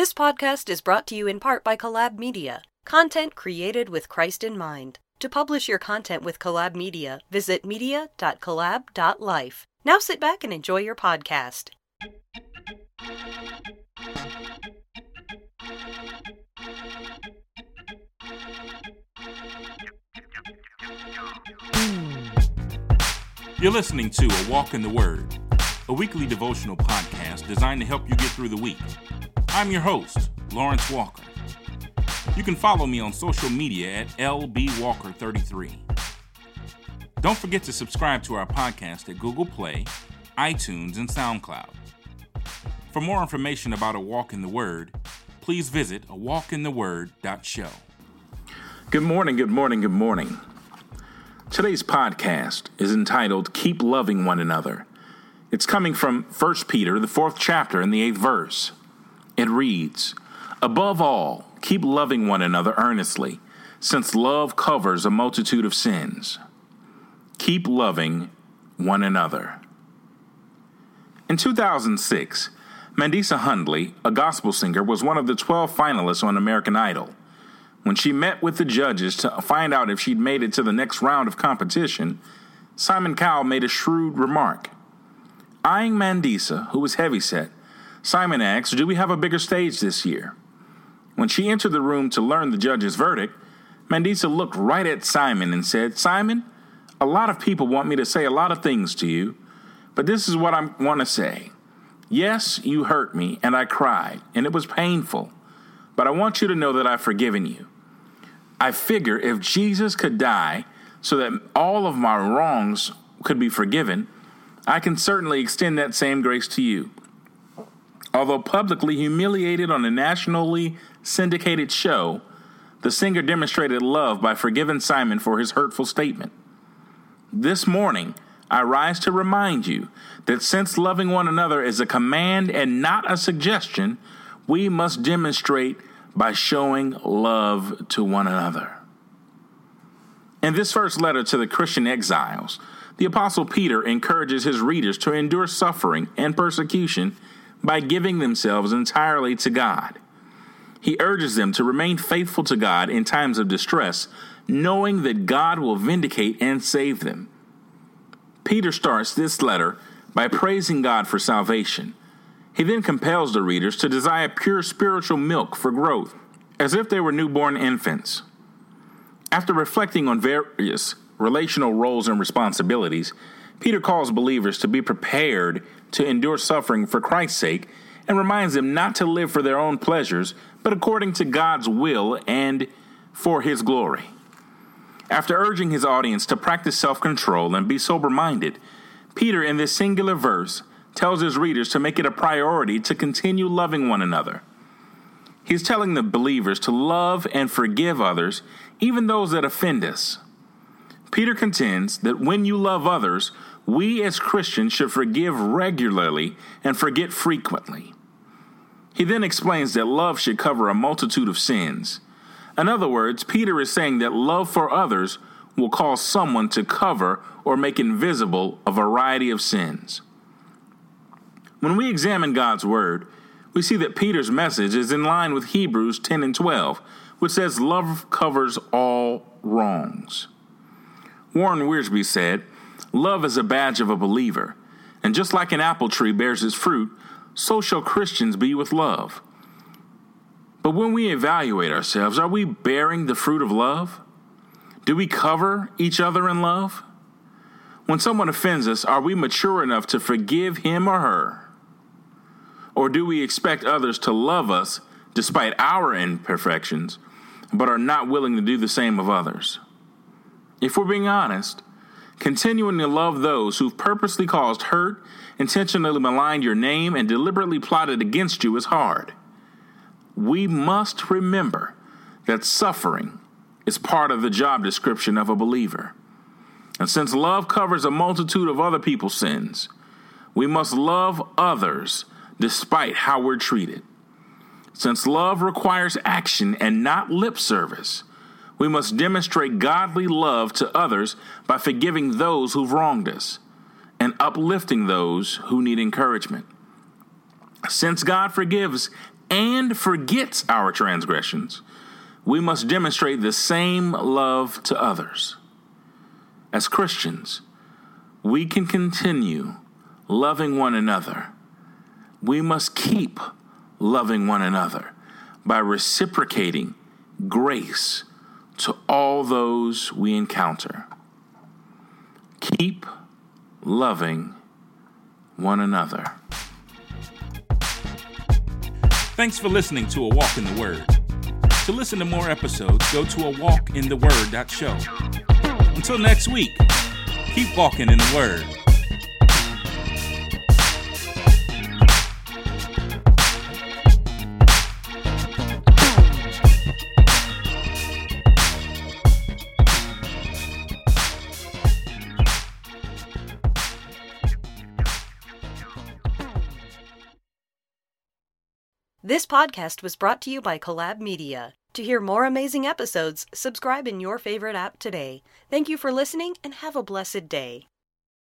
This podcast is brought to you in part by Collab Media, content created with Christ in mind. To publish your content with Collab Media, visit media.collab.life. Now sit back and enjoy your podcast. You're listening to A Walk in the Word, a weekly devotional podcast designed to help you get through the week. I'm your host, Lawrence Walker. You can follow me on social media at LBWalker33. Don't forget to subscribe to our podcast at Google Play, iTunes, and SoundCloud. For more information about A Walk in the Word, please visit awalkintheword.show. Good morning, good morning, good morning. Today's podcast is entitled Keep Loving One Another. It's coming from 1 Peter, the fourth chapter, and the eighth verse. It reads Above all, keep loving one another earnestly, since love covers a multitude of sins. Keep loving one another. In 2006, Mandisa Hundley, a gospel singer, was one of the 12 finalists on American Idol. When she met with the judges to find out if she'd made it to the next round of competition, Simon Cowell made a shrewd remark. Eyeing Mandisa, who was heavyset, Simon asked, Do we have a bigger stage this year? When she entered the room to learn the judge's verdict, Mandisa looked right at Simon and said, Simon, a lot of people want me to say a lot of things to you, but this is what I want to say. Yes, you hurt me, and I cried, and it was painful, but I want you to know that I've forgiven you. I figure if Jesus could die so that all of my wrongs could be forgiven, I can certainly extend that same grace to you. Although publicly humiliated on a nationally syndicated show, the singer demonstrated love by forgiving Simon for his hurtful statement. This morning, I rise to remind you that since loving one another is a command and not a suggestion, we must demonstrate by showing love to one another. In this first letter to the Christian exiles, the Apostle Peter encourages his readers to endure suffering and persecution by giving themselves entirely to God. He urges them to remain faithful to God in times of distress, knowing that God will vindicate and save them. Peter starts this letter by praising God for salvation. He then compels the readers to desire pure spiritual milk for growth, as if they were newborn infants. After reflecting on various relational roles and responsibilities, Peter calls believers to be prepared to endure suffering for Christ's sake and reminds them not to live for their own pleasures, but according to God's will and for his glory. After urging his audience to practice self control and be sober minded, Peter, in this singular verse, tells his readers to make it a priority to continue loving one another. He's telling the believers to love and forgive others, even those that offend us. Peter contends that when you love others, we as Christians should forgive regularly and forget frequently. He then explains that love should cover a multitude of sins. In other words, Peter is saying that love for others will cause someone to cover or make invisible a variety of sins. When we examine God's Word, we see that Peter's message is in line with Hebrews 10 and 12, which says love covers all wrongs. Warren Wiersbe said, Love is a badge of a believer, and just like an apple tree bears its fruit, so shall Christians be with love. But when we evaluate ourselves, are we bearing the fruit of love? Do we cover each other in love? When someone offends us, are we mature enough to forgive him or her? Or do we expect others to love us despite our imperfections, but are not willing to do the same of others? If we're being honest, continuing to love those who've purposely caused hurt, intentionally maligned your name, and deliberately plotted against you is hard. We must remember that suffering is part of the job description of a believer. And since love covers a multitude of other people's sins, we must love others despite how we're treated. Since love requires action and not lip service, we must demonstrate godly love to others by forgiving those who've wronged us and uplifting those who need encouragement. Since God forgives and forgets our transgressions, we must demonstrate the same love to others. As Christians, we can continue loving one another. We must keep loving one another by reciprocating grace to all those we encounter. Keep loving one another. Thanks for listening to A Walk in the Word. To listen to more episodes, go to a walkintheword.show. Until next week, keep walking in the Word. This podcast was brought to you by Collab Media. To hear more amazing episodes, subscribe in your favorite app today. Thank you for listening and have a blessed day.